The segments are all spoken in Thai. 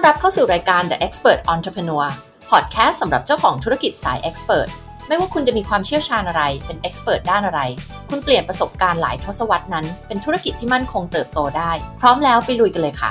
อนรับเข้าสู่รายการ The Expert Entrepreneur Podcast สำหรับเจ้าของธุรกิจสาย Expert ไม่ว่าคุณจะมีความเชี่ยวชาญอะไร เป็น Expert ด้านอะไร คุณเปลี่ยนประสบการณ์หลายทศวรรษนั้น เป็นธุรกิจที่มั่นคงเติบโตได้ พร้อมแล้วไปลุยกันเลยค่ะ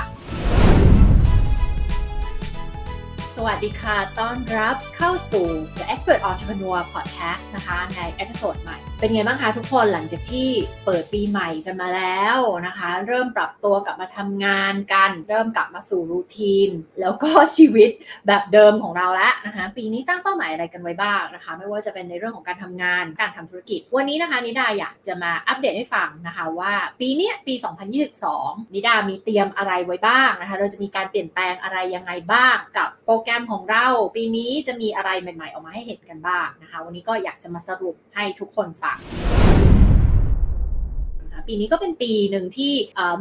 สวัสดีค่ะ ต้ต้อนรับเข้าสู่ The Expert Entrepreneur Podcast นะคะใน episode ใหม่ เป็นไงบ้างคะทุกคนหลังจากที่เปิดปีใหม่กันมาแล้วนะคะ เริ่มปรับตัวกลับมาทำงานกัน เริ่มกลับมาสู่รูทีน แล้วก็ชีวิตแบบเดิมของเราแล้วนะคะ ปีนี้ตั้งเป้าหมายอะไรกันไว้บ้างนะคะ ไม่ว่าจะเป็นในเรื่องของการทำงาน การทำธุรกิจ วันนี้นะคะนิดาอยากจะมาอัปเดตให้ฟังนะคะว่าปีนี้ปี 2022 นิดามีเตรียมอะไรไว้บ้างนะคะ เราจะมีการเปลี่ยนแปลงอะไรยังไงบ้างกับโปรแกรมของเรา ปีนี้จะมีอะไรใหม่ ๆ ออกมาให้เห็นกันบ้างนะคะ วันนี้ก็อยากจะมาสรุปให้ทุกคนฟังปีนี้ก็เป็นปีหนึ่งที่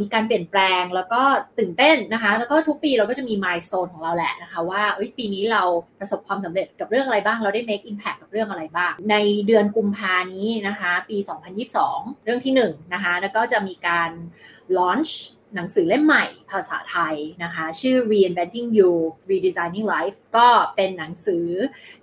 มีการเปลี่ยนแปลงแล้วก็ตื่นเต้นนะคะ แล้วก็ทุกปีเราก็จะมีมายส t ตนของเราแหละนะคะ ว่าปีนี้เราประสบความสำเร็จกับเรื่องอะไรบ้าง เราได้ make impact กับเรื่องอะไรบ้าง ในเดือนกุมภานี้นะคะ ปี 2022 เรื่องที่1นนะคะแล้วก็จะมีการ launch หนังสือเล่มใหม่ภาษาไทยนะคะ ชื่อ Reinventing You Redesigning Life ก็เป็นหนังสือ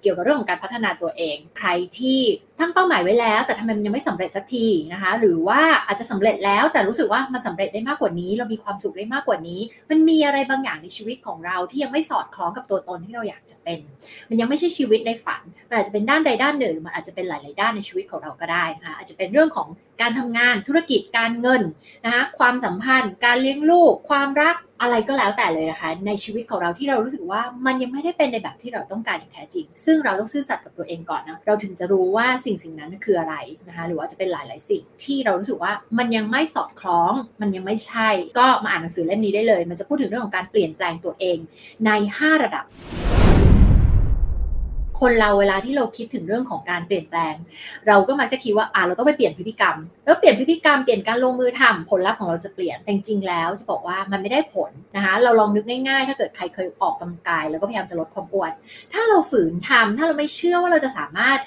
เกี่ยวกับเรื่องของการพัฒนาตัวเอง ใครที่ตั้งเป้าหมายไว้แล้ว แต่ทำไมมันยังไม่สำเร็จสักทีนะคะ หรือว่าอาจจะสำเร็จแล้วแต่รู้สึกว่ามันสำเร็จได้มากกว่านี้ เรามีความสุขได้มากกว่านี้ มันมีอะไรบางอย่างในชีวิตของเราที่ยังไม่สอดคล้องกับตัวตนที่เราอยากจะเป็น มันยังไม่ใช่ชีวิตในฝันมันอาจจะเป็นด้านใดด้านหนึ่งหรือมันอาจจะเป็นหลาย ๆ ด้านในชีวิตของเราก็ได้นะคะอาจจะเป็นเรื่องของ การทำงานธุรกิจการเงินนะคะความสัมพันธ์ การเลี้ยงลูก ความรักอะไรก็แล้วแต่เลยนะคะ ในชีวิตของเราที่เรารู้สึกว่ามันยังไม่ได้เป็นในแบบที่เราต้องการอย่างแท้จริง ซึ่งเราต้องซื่อสัตย์กับตัวเองก่อนนะเราถึงจะรู้ว่าสิ่งสิ่งนั้นคืออะไรนะคะหรือว่าจะเป็นหลาย ๆ สิ่งที่เรารู้สึกว่ามันยังไม่สอดคล้อง มันยังไม่ใช่ ก็มาอ่านหนังสือเล่มนี้ได้เลย มันจะพูดถึงเรื่องของการเปลี่ยนแปลงตัวเองใน 5 ระดับ คนเราเวลาที่เราคิดถึงเรื่องของการเปลี่ยนแปลง เราก็มักจะคิดว่าอ่าเราต้องไปเปลี่ยนพฤติกรรม แล้วเปลี่ยนพฤติกรรมเปลี่ยนการลงมือทำผลลัพธ์ของเราจะเปลี่ยนแต่จริงแล้วจะบอกว่ามันไม่ได้ผลนะคะเราลองนึกง่ายๆ ถ้าเกิดใครเคยออกกำลังกาย แล้วก็พยายามจะลดความอ้วน ถ้าเราฝืนทำถ้าเราไม่เชื่อว่าเราจะสามารถ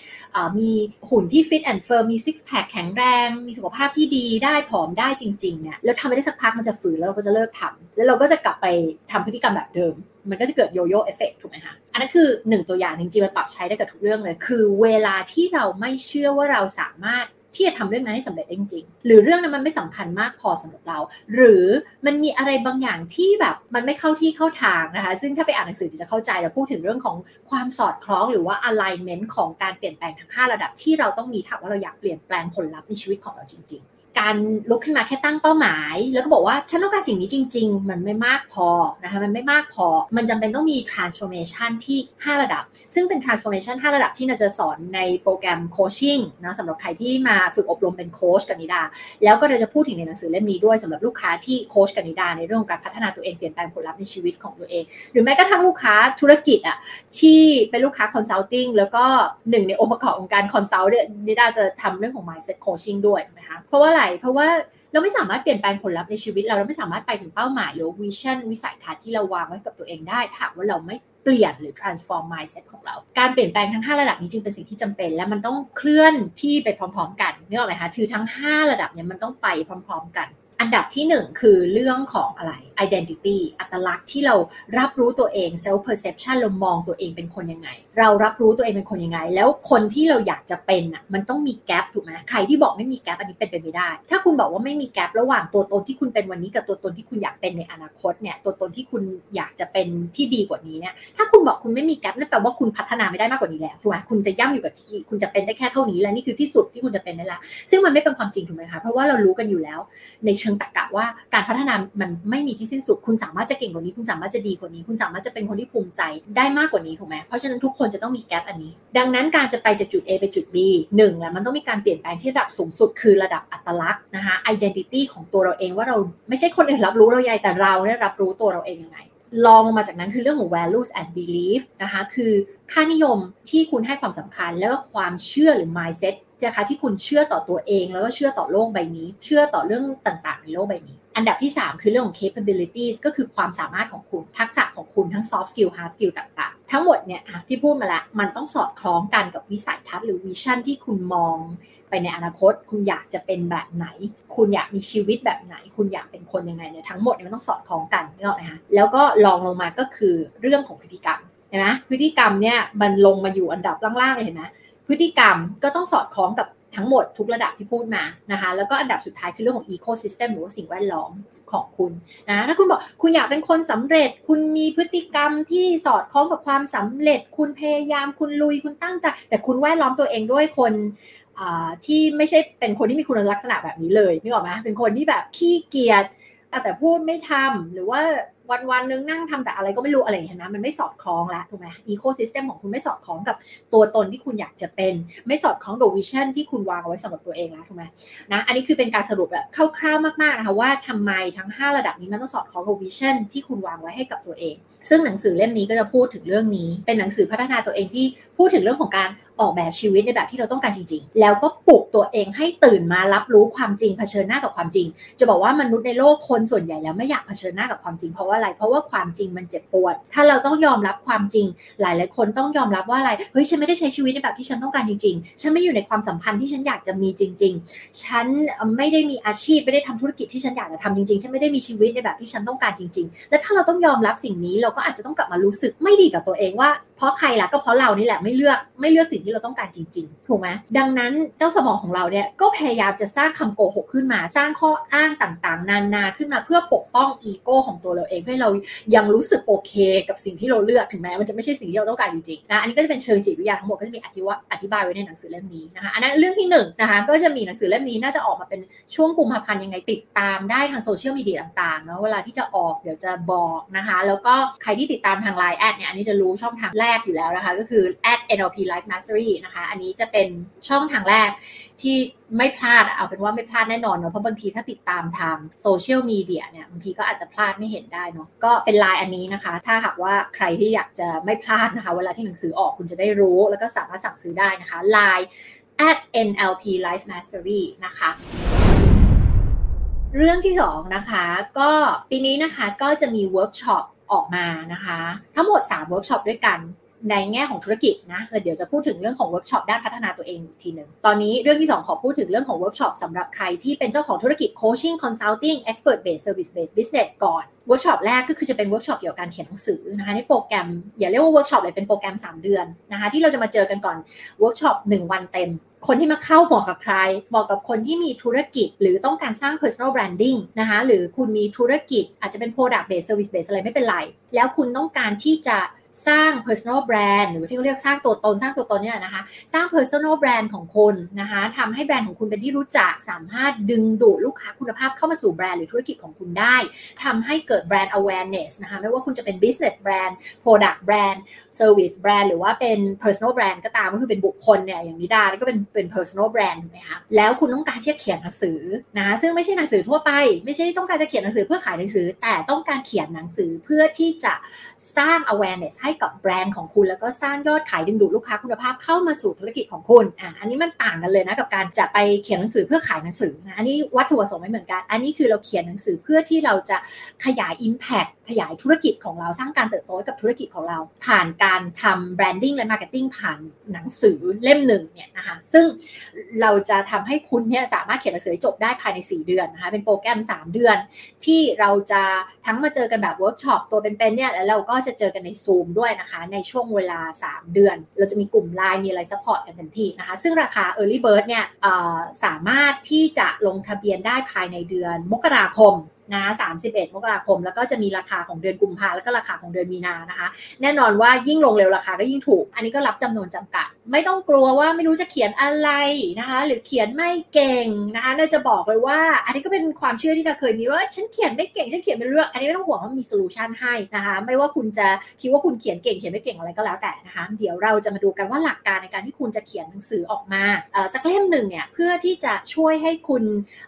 มีหุ่นที่ fit and firm มี six pack แข็งแรง มีสุขภาพที่ดีได้ผอมได้จริงๆเนี่ยแล้วทำไปได้สักพักมันจะฝืนแล้วเราก็จะเลิกทำแล้วเราก็จะกลับไปทำพฤติกรรมแบบเดิมมันก็จะเกิด yoyo effect ถูกไหมคะ อันนั้นคือหนึ่งตัวอย่างจริงๆมันปรับใช้ได้กับทุกเรื่องเลย คือเวลาที่เราไม่เชื่อว่าเราสามารถที่จะทำเรื่องนั้นให้สำเร็จได้จริงๆ หรือเรื่องนั้นมันไม่สำคัญมากพอสำหรับเรา หรือมันมีอะไรบางอย่างที่แบบมันไม่เข้าที่เข้าทางนะคะ ซึ่งถ้าไปอ่านหนังสือจะเข้าใจเราพูดถึงเรื่องของความสอดคล้องหรือว่า alignment ของการเปลี่ยนแปลงทั้ง 5 ระดับที่เราต้องมีถ้าว่าเราอยากเปลี่ยนแปลงผลลัพธ์ในชีวิตของเราจริง ๆ การลุกขึ้นมาแค่ตั้งเป้าหมาย แล้วก็บอกว่าฉันต้องการสิ่งนี้จริง ๆ มันไม่มากพอนะคะมันไม่มากพอ มันจำเป็นต้องมี transformation ที่ 5 ระดับ ซึ่งเป็น transformation 5 ระดับที่นาจะสอนในโปรแกรมโคชชิ่งนะสำหรับใครที่มาฝึกอบรมเป็นโค้ชกับนิดา แล้วก็เราจะพูดถึงในหนังสือเล่มนี้ด้วยสำหรับลูกค้าที่โค้ชกับนิดา ในเรื่องของการพัฒนาตัวเองเปลี่ยนแปลงผลลัพธ์ในชีวิตของตัวเอง หรือแม้กระทั่งลูกค้าธุรกิจอะที่เป็นลูกค้า consulting แล้วก็หนึ่งในองค์ประกอบของการ consult นิดาจะทำเรื่องของ mindset coaching ด้วยนะคะเพราะว่าอะไรเพราะว่าเราไม่สามารถเปลี่ยนแปลงผลลัพธ์ในชีวิตเราเราไม่สามารถไปถึงเป้าหมายหรือวิชั่นวิสัยทัศน์ที่เราวางไว้กับตัวเองได้ถ้าว่าเราไม่เปลี่ยนหรือ transform mindset ของเรา การเปลี่ยนแปลงทั้ง 5 ระดับนี้จึงเป็นสิ่งที่จำเป็น และมันต้องเคลื่อนที่ไปพร้อม ๆ กันนึกออกไหมคะคือทั้ง 5 ระดับเนี่ยมันต้องไปพร้อม ๆ กัน อันดับที่1คือเรื่องของอะไร identity อัตลักษณ์ที่เรารับรู้ตัวเอง self perception เรามองตัวเองเป็นคนยังไง เรารับรู้ตัวเองเป็นคนยังไง แล้วคนที่เราอยากจะเป็นอะมันต้องมีแกลบถูกไหมใครที่บอกไม่มีแกลบอันนี้เป็นไปไม่ได้ ถ้าคุณบอกว่าไม่มีแกลบระหว่างตัวตนที่คุณเป็นวันนี้กับตัวตนที่คุณอยากเป็นในอนาคตเนี่ยตัวตนที่คุณอยากจะเป็นที่ดีกว่านี้เนี่ยถ้าคุณบอกคุณไม่มีแกลบนั่นแปลว่าคุณพัฒนาไม่ได้มากกว่านี้แล้วถูกไหมคุณจะย่ำอยู่กับที่คุณจะเป็นได้แค่เท่านี้ และนี่คือที่สุดที่คุณจะเป็นได้ละซึ่งมันไม่เป็นความจริงถูกไหมคะเพราะว่าเรารู้กันอยู่แล้วในเชงตรรกะว่าการพัฒนามันไม่มีที่สิ้นสุด คุณสามารถจะเก่งกว่านี้ คุณสามารถจะดีกว่านี้ คุณสามารถจะเป็นคนที่ภูมิใจได้มากกว่านี้ถูกไหมเพราะฉะนั้นทุกคนจะต้องมีแกลบอันนี้ ดังนั้นการจะไปจากจุด A ไปจุด B หนึ่งแหละมันต้องมีการเปลี่ยนแปลงที่ระดับสูงสุดคือระดับอัตลักษณ์นะคะ identity ของตัวเราเองว่าเราไม่ใช่คนอื่นรับรู้เราใหญ่แต่เราได้รับรู้ตัวเราเองยังไงลองมาจากนั้นคือเรื่องของ values and belief นะคะ คือค่านิยมที่คุณให้ความสำคัญแล้วก็ความเชื่อหรือ mindset นะคะที่คุณเชื่อต่อตัวเอง แล้วก็เชื่อต่อโลกใบนี้ เชื่อต่อเรื่องต่างๆ ในโลกใบนี้ อันดับที่ 3 คือเรื่องของ capabilities ก็คือความสามารถของคุณทักษะของคุณทั้ง soft skill hard skill ต่างๆ ทั้งหมดเนี่ยที่พูดมาแล้วมันต้องสอดคล้องกันกับวิสัยทัศน์หรือวิชั่นที่คุณมองไปในอนาคต คุณอยากจะเป็นแบบไหน คุณอยากมีชีวิตแบบไหน คุณอยากเป็นคนยังไงเนี่ยทั้งหมดเนี่ยมันต้องสอดคล้องกันนึกออกไหมคะแล้วก็ลองลงมาก็คือเรื่องของพฤติกรรมเห็นไหมพฤติกรรมเนี่ยมันลงมาอยู่อันดับล่างๆเลยเห็นไหม พฤติกรรมก็ต้องสอดคล้องกับทั้งหมดทุกระดับที่พูดมานะคะ แล้วก็อันดับสุดท้ายคือเรื่องของ ecosystem หรือว่าสิ่งแวดล้อมของคุณนะถ้าคุณบอกคุณอยากเป็นคนสำเร็จ คุณมีพฤติกรรมที่สอดคล้องกับความสำเร็จ คุณพยายามคุณลุยคุณตั้งใจแต่คุณแวดล้อมตัวเองด้วยคนที่ไม่ใช่เป็นคนที่มีคุณลักษณะแบบนี้เลยนึกออกไหมเป็นคนที่แบบขี้เกียจแต่พูดไม่ทำหรือว่า วันวันนึงนั่งทำแต่อะไรก็ไม่รู้อะไรเห็นไหมมันไม่สอดคล้องแล้วถูกไหม ecosystem ของคุณไม่สอดคล้องกับตัวตนที่คุณอยากจะเป็น ไม่สอดคล้องกับ vision ที่คุณวางเอาไว้สำหรับตัวเองแล้วถูกไหมนะอันนี้คือเป็นการสรุปแบบคร่าวๆมากๆนะคะว่าทำไมทั้ง 5 ระดับนี้มันต้องสอดคล้องกับ vision ที่คุณวางไว้ให้กับตัวเอง ซึ่งหนังสือเล่มนี้ก็จะพูดถึงเรื่องนี้ เป็นหนังสือพัฒนาตัวเองที่พูดถึงเรื่องของการ ออกแบบชีวิตในแบบที่เราต้องการจริง ๆ แล้วก็ปลุกตัวเองให้ตื่นมารับรู้ความจริงเผชิญหน้ากับความจริง จะบอกว่ามนุษย์ในโลกคนส่วนใหญ่แล้วไม่อยากเผชิญหน้ากับความจริงเพราะว่าอะไร เพราะว่าความจริงมันเจ็บปวด ถ้าเราต้องยอมรับความจริง หลายหลายคนต้องยอมรับว่าอะไร เฮ้ยฉันไม่ได้ใช้ชีวิตในแบบที่ฉันต้องการจริง ๆ ฉันไม่อยู่ในความสัมพันธ์ที่ฉันอยากจะมีจริง ๆ ฉันไม่ได้มีอาชีพไม่ได้ทำธุรกิจที่ฉันอยากจะทำจริงๆ ฉันไม่ได้มีชีวิตในแบบที่ฉันต้องการจริง ๆ และถ้าเราต้องยอมรับสิ่งนี้เราก็อาจจะต้องกลับมารู้สึกไม่ดีกับตัวเองว่าเพราะใครล่ะก็เพราะเรานี่แหละไม่เลือกไม่เลือกสิ่งที่เราต้องการจริงๆ ถูกไหมดังนั้นเจ้าสมองของเราเนี่ยก็พยายามจะสร้างคำโกหกขึ้นมา สร้างข้ออ้างต่างๆ นานาขึ้นมาเพื่อปกป้องอีโก้ของตัวเราเองให้เรายังรู้สึกโอเค กับสิ่งที่เราเลือกถึงแม้มันจะไม่ใช่สิ่งที่เราต้องการจริงๆนะอันนี้ก็จะเป็นเชิงจิตวิทยาทั้งหมดก็จะมีอธิวอธิบายไว้ในหนังสือเล่มนี้นะคะอันนั้นเรื่องที่1 นะคะก็จะมีหนังสือเล่มนี้น่าจะออกมาเป็นช่วงกุมภาพันธ์ยังไงติดตามได้ทางโซเชียลมีเดียต่างๆเนาะเวลาที่จะออกเดี๋ยวจะบอกนะคะ แล้วก็ใครที่ติดตามทางไลน์แอดเนี่ยอันนี้จะรู้ช่องทางแรกอยู่แล้วนะคะ ก็คือ at NLP Life Mastery นะคะ อันนี้จะเป็นช่องทางแรกที่ไม่พลาดเอาเป็นว่าไม่พลาดแน่นอนเนาะเพราะบางทีถ้าติดตามทางโซเชียลมีเดียเนี่ยบางทีก็อาจจะพลาดไม่เห็นได้เนาะก็เป็นไลน์อันนี้นะคะ ถ้าหากว่าใครที่อยากจะไม่พลาดนะคะ เวลาที่หนังสือออกคุณจะได้รู้ แล้วก็สามารถสั่งซื้อได้นะคะ Line at NLP Life Mastery นะคะเรื่องที่2นะคะก็ปีนี้นะคะก็จะมีเวิร์กช็อปออกมานะคะ ทั้งหมด3เวิร์กช็อปด้วยกัน ในแง่ของธุรกิจนะแล้วเดี๋ยวจะพูดถึงเรื่องของเวิร์กช็อปด้านพัฒนาตัวเองอีกทีหนึ่งตอนนี้เรื่องที่ 2 ขอพูดถึงเรื่องของเวิร์กช็อปสำหรับใครที่เป็นเจ้าของธุรกิจ coaching consulting expert based service based business ก่อนเวิร์กช็อปแรกก็คือจะเป็นเวิร์กช็อปเกี่ยวกับการเขียนหนังสือนะคะในโปรแกรมอย่าเรียกว่าเวิร์กช็อปเลยเป็นโปรแกรม 3 เดือนนะคะที่เราจะมาเจอกันก่อนเวิร์กช็อป1วันเต็มคนที่มาเข้าเหมาะกับใครเหมาะกับคนที่มีธุรกิจ หรือต้องการสร้าง personal branding นะคะหรือคุณมีธุรกิจอาจจะเป็น product based service based อะไรไม่เป็นไร แล้วคุณต้องการที่จะ สร้าง personal brand หรือที่เขาเรียกสร้างตัวตน สร้างตัวตนเนี่ยนะคะ สร้าง personal brand ของคุณนะคะทำให้แบรนด์ของคุณเป็นที่รู้จัก สามารถดึงดูดลูกค้าคุณภาพเข้ามาสู่แบรนด์หรือธุรกิจของคุณได้ทำให้เกิดแบรนด์ awareness นะคะ ไม่ว่าคุณจะเป็น business brand product brand service brand หรือว่าเป็น personal brand ก็ตามก็คือเป็นบุคคลเนี่ยอย่างนิดาก็เป็นเป็น personal brand ถูกไหมคะ แล้วคุณต้องการที่จะเขียนหนังสือนะ ซึ่งไม่ใช่หนังสือทั่วไป ไม่ใช่ต้องการจะเขียนหนังสือเพื่อขายหนังสือ แต่ต้องการเขียนหนังสือเพื่อที่จะสร้าง awareness ให้กับแบรนด์ของคุณ แล้วก็สร้างยอดขายดึงดูดลูกค้าคุณภาพเข้ามาสู่ธุรกิจของคุณอะอันนี้มันต่างกันเลยนะกับการจะไปเขียนหนังสือเพื่อขายหนังสือนะอันนี้วัตถุประสงค์ไม่เหมือนกัน อันนี้คือเราเขียนหนังสือเพื่อที่เราจะขยาย Impact ขยายธุรกิจของเราสร้างการเติบโตกับธุรกิจของเรา ผ่านการทำ branding และ marketing ผ่านหนังสือเล่มหนึ่งเนี่ยนะคะซึ่งเราจะทำให้คุณเนี่ยสามารถเขียนหนังสือจบได้ภายใน 4 เดือนนะคะเป็นโปรแกรม 3 เดือน ที่เราจะทั้งมาเจอกันแบบเวิร์กช็อปตัวเป็นๆเนี่ยแล้วเราก็จะเจอกันในซูมด้วยนะคะ ในช่วงเวลา 3 เดือน เราจะมีกลุ่มไลน์มีอะไร support กันเต็มที่นะคะ ซึ่งราคา Early Bird เนี่ยสามารถที่จะลงทะเบียนได้ภายในเดือนมกราคม นะ31 มกราคม แล้วก็จะมีราคาของเดือนกุมภาแล้วก็ราคาของเดือนมีนานะคะ แน่นอนว่ายิ่งลงเร็วราคาก็ยิ่งถูก อันนี้ก็รับจำนวนจำกัด ไม่ต้องกลัวว่าไม่รู้จะเขียนอะไรนะคะ หรือเขียนไม่เก่งนะคะน่าจะบอกเลยว่า อันนี้ก็เป็นความเชื่อที่เราเคยมีว่าฉันเขียนไม่เก่งฉันเขียนไม่เรื่องอันนี้ไม่ต้องห่วงว่ามี solution ให้นะคะไม่ว่าคุณจะคิดว่าคุณเขียนเก่งเขียนไม่เก่งอะไรก็แล้วแต่นะคะเดี๋ยวเราจะมาดูกันว่าหลักการในการที่คุณจะเขียนหนังสือออกมาสักเล่มหนึ่งเนี่ยเพื่อที่จะช่วยให้คุณ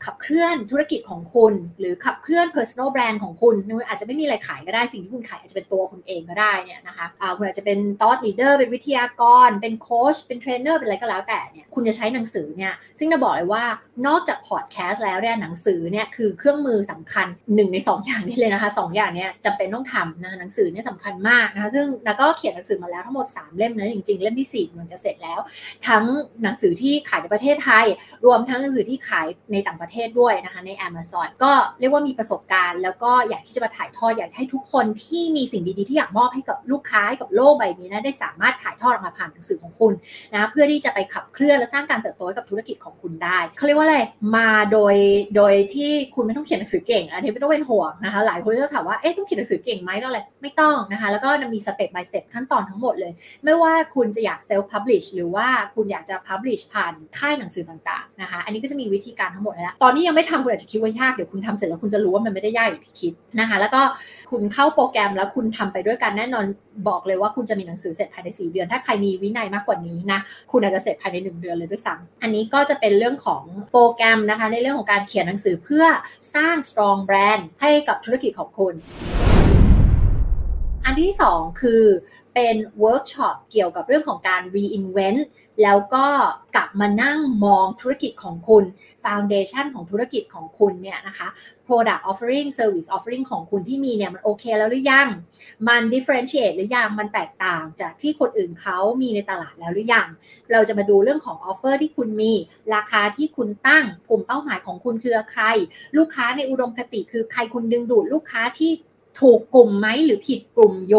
ขับเคลื่อนธุรกิจของคุณ หรือขับเคลื่อนลื่อน personal brand ของคุณอาจจะไม่มีอะไรขายก็ได้สิ่งที่คุณขายอาจจะเป็นตัวคุณเองก็ได้เนี่ยนะคะคุณอาจจะเป็น thought leader เป็นวิทยากร เป็นโค้ชเป็นเทรนเนอร์เป็นอะไรก็แล้วแต่เนี่ยคุณจะใช้หนังสือเนี่ยซึ่งจะบอกเลยว่านอกจากพอดแคสต์แล้วเนี่ยหนังสือเนี่ยคือเครื่องมือสำคัญหนึ่งใน 2 อย่างนี้เลยนะคะสออย่างนี้จำเป็นต้องทำนะหนังสือเนี่ยสำคัญมากนะคะซึ่งแล้วก็เขียนหนังสือมาแล้วทั้งหมด 3 เล่มนะจริงๆ เล่มที่4มันจะเสร็จแล้ว ทั้งหนังสือที่ขายในประเทศไทย รวมทั้งหนังสือที่ขายในต่างประเทศด้วยนะคะใน Amazon ก็เรียกว่ามีประสบการณ์ แล้วก็อยากที่จะมาถ่ายทอดอยากให้ทุกคนที่มีสิ่งดีๆที่อยากมอบให้กับลูกค้าให้กับโลกใบนี้นะได้สามารถถ่ายทอดออกมาผ่านหนังสือของคุณนะเพื่อที่จะไปขับเคลื่อนและสร้างการเติบโตให้กับธุรกิจของคุณได้เขาเรียกว่าอะไรมาโดยโดยที่คุณไม่ต้องเขียนหนังสือเก่ง อันนี้ไม่ต้องเป็นห่วงนะคะ หลายคนจะถามว่าเอ๊ะต้องเขียนหนังสือเก่งไหมต้องอะไรไม่ต้องนะคะ แล้วก็มีสเต็ป by สเต็ปขั้นตอนทั้งหมดเลย ไม่ว่าคุณจะอยาก self publish หรือว่าคุณอยากจะ publish ผ่านค่ายหนังสือต่างๆนะคะ อันนี้ก็จะมีวิธีการทั้งหมดแล้วตอนนี้ยังไม่ทำคุณอาจจะคิดว่ายากเดี๋ยวคุณทำเสร็จแล้วคุณจะรู้ว่ามันไม่ได้ยากอย่างที่คิดนะคะ แล้วก็คุณเข้าโปรแกรมแล้วคุณทำไปด้วยกันแน่นอนบอกเลยว่าคุณจะมีหนังสือเสร็จภายใน 4 เดือน ถ้าใครมีวินัยมากกว่านี้นะคุณอาจจะเสร็จภายใน 1 เดือนเลยด้วยซ้ำอันนี้ก็จะเป็นเรื่องของโปรแกรมนะคะ ในเรื่องของการเขียนหนังสือเพื่อสร้าง strong brand ให้กับธุรกิจของคุณ อันที่สองคือเป็นเวิร์กช็อปเกี่ยวกับเรื่องของการ reinvent แล้วก็กลับมานั่งมองธุรกิจของคุณ foundation ของธุรกิจของคุณเนี่ยนะคะ product offering service offering ของคุณที่มีเนี่ยมันโอเคแล้วหรือยัง มัน differentiate หรือยัง มันแตกต่างจากที่คนอื่นเขามีในตลาดแล้วหรือยัง เราจะมาดูเรื่องของ offer ที่คุณมี ราคาที่คุณตั้ง กลุ่มเป้าหมายของคุณคือใคร ลูกค้าในอุดมคติคือใครคุณดึงดูดลูกค้าที่ ถูกกลุ่มไหมหรือผิดกลุ่มโย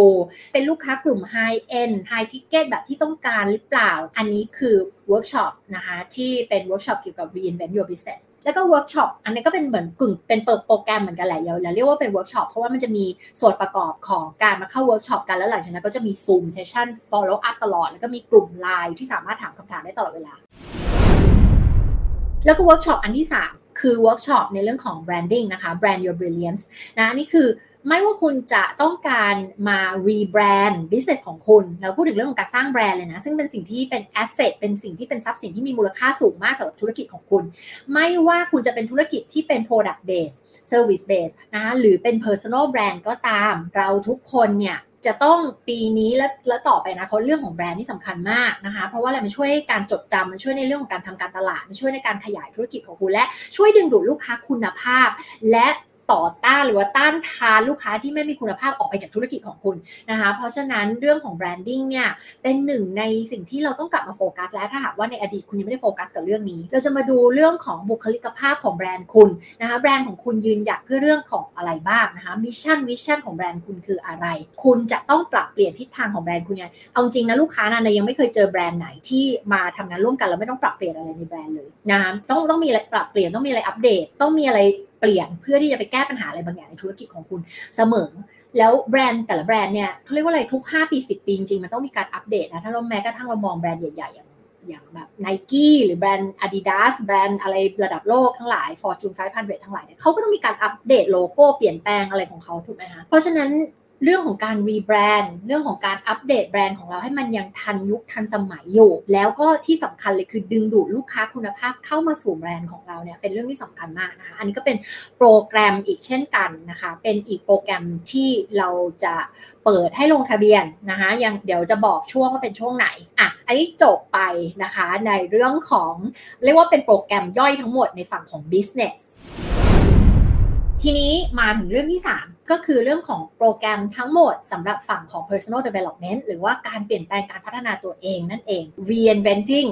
เป็นลูกค้ากลุ่ม High End High Ticket แบบที่ต้องการหรือเปล่า อันนี้คือเวิร์กช็อปนะคะที่เป็นเวิร์กช็อปเกี่ยวกับ reinvent your business แล้วก็เวิร์กช็อปอันนี้ก็เป็นเหมือนกึ่งเป็นเปิดโปรแกรมเหมือนกันแหละเราเรียกว่าเป็นเวิร์กช็อปเพราะว่ามันจะมีส่วนประกอบของการมาเข้าเวิร์กช็อปกันแล้วหลังจากนั้นก็จะมี Zoom session follow up ตลอด แล้วก็มีกลุ่มไลน์ที่สามารถถามคำถามได้ตลอดเวลา แล้วก็เวิร์กช็อปอันที่ 3 คือเวิร์กช็อปในเรื่องของ branding นะคะ brand your brilliance นะนี่คือ ไม่ว่าคุณจะต้องการมารีแบรนด์ business ของคุณ เราพูดถึงเรื่องของการสร้างแบรนด์เลยนะ ซึ่งเป็นสิ่งที่เป็น asset เป็นสิ่งที่เป็นทรัพย์สินที่มีมูลค่าสูงมากสำหรับธุรกิจของคุณ ไม่ว่าคุณจะเป็นธุรกิจที่เป็น product base service base นะคะหรือเป็น personal brand ก็ตาม เราทุกคนเนี่ยจะต้องปีนี้และและต่อไปนะเขาเรื่องของแบรนด์นี่สำคัญมากนะคะ เพราะว่าอะไรมันช่วยการจดจำมันช่วยในเรื่องของการทำการตลาด มันช่วยในการขยายธุรกิจของคุณและช่วยดึงดูดลูกค้าคุณภาพ และ ต่อต้านหรือว่าต้านทานลูกค้าที่ไม่มีคุณภาพออกไปจากธุรกิจของคุณนะคะ เพราะฉะนั้นเรื่องของ branding เนี่ยเป็นหนึ่งในสิ่งที่เราต้องกลับมาโฟกัสและถ้าหากว่าในอดีตคุณยังไม่ได้โฟกัสกับเรื่องนี้ เราจะมาดูเรื่องของบุคลิกภาพของแบรนด์คุณนะคะแบรนด์ของคุณยืนหยัดเพื่อเรื่องของอะไรบ้างนะคะ mission vision ของแบรนด์คุณคืออะไร คุณจะต้องปรับเปลี่ยนทิศทางของแบรนด์คุณยังเอาจริงนะลูกค้านะยังไม่เคยเจอแบรนด์ไหนที่มาทำงานร่วมกันแล้วไม่ต้องปรับเปลี่ยนอะไรในแบรนด์เลยนะคะต้องต้องมีอะไรปรับเปลี่ยนต้องมีอะไรอัปเดต ต้องมีอะไร เปลี่ยนเพื่อที่จะไปแก้ปัญหาอะไรบางอย่างในธุรกิจของคุณเสมอ แล้วแบรนด์แต่ละแบรนด์เนี่ยเขาเรียกว่าอะไรทุก 5 ปี 10 ปีจริงมันต้องมีการอัปเดตนะถ้าเราแม้กระทั่งเรามองแบรนด์ใหญ่ๆอย่างอย่างแบบ n i กี้หรือแบรนด์ Adidas แบรนด์อะไรระดับโลกทั้งหลาย Fortune 500 ทั้งหลายเนี่ยเขาก็ต้องมีการอัปเดตโลโก้เปลี่ยนแปลงอะไรของเขาถูกไหมคะเพราะฉะนั้น เรื่องของการ rebrand เรื่องของการอัปเดตแบรนด์ของเราให้มันยังทันยุคทันสมัยอยู่ แล้วก็ที่สำคัญเลยคือดึงดูดลูกค้าคุณภาพเข้ามาสู่แบรนด์ของเราเนี่ยเป็นเรื่องที่สำคัญมากนะคะอันนี้ก็เป็นโปรแกรมอีกเช่นกันนะคะ เป็นอีกโปรแกรมที่เราจะเปิดให้ลงทะเบียนนะคะยังเดี๋ยวจะบอกช่วงว่าเป็นช่วงไหนอะอันนี้จบไปนะคะในเรื่องของเรียกว่าเป็นโปรแกรมย่อยทั้งหมดในฝั่งของ business ทีนี้มาถึงเรื่องที่ 3 ก็คือเรื่องของโปรแกรมทั้งหมดสำหรับฝั่งของ personal development หรือว่าการเปลี่ยนแปลงการพัฒนาตัวเองนั่นเอง reinventing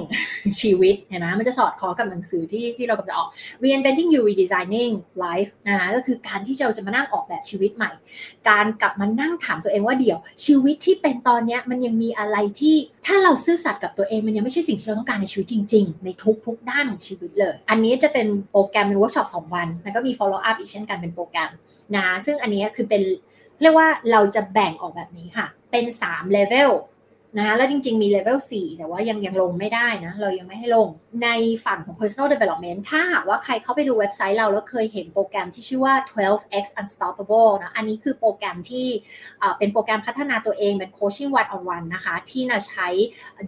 ชีวิตเห็นไหมมันจะสอดคล้องกับหนังสือที่ที่เรากำลังจะออก reinventing you redesigning life นะคะก็คือการที่เราจะมานั่งออกแบบชีวิตใหม่ การกลับมานั่งถามตัวเองว่าเดี๋ยวชีวิตที่เป็นตอนนี้มันยังมีอะไรที่ถ้าเราซื่อสัตย์กับตัวเองมันยังไม่ใช่สิ่งที่เราต้องการในชีวิตจริง ๆ ในทุกๆด้านของชีวิตเลย อันนี้จะเป็นโปรแกรมเป็นเวิร์กช็อปสองวัน แล้วก็มี follow up อีกเช่นกันเป็นโปรแกรมนะซึ่งอันนี้คือเป็นเรียกว่าเราจะแบ่งออกแบบนี้ค่ะ เป็น3 level นะคะแล้วจริงๆมีเลเวล4แต่ว่ายังยังลงไม่ได้นะ เรายังไม่ให้ลง ในฝั่งของ personal development ถ้าหากว่าใครเข้าไปดูเว็บไซต์เราแล้วเคยเห็นโปรแกรมที่ชื่อว่า 12x unstoppable นะ อันนี้คือโปรแกรมที่เป็นโปรแกรมพัฒนาตัวเองเป็น coaching one on one นะคะ ที่นาใช้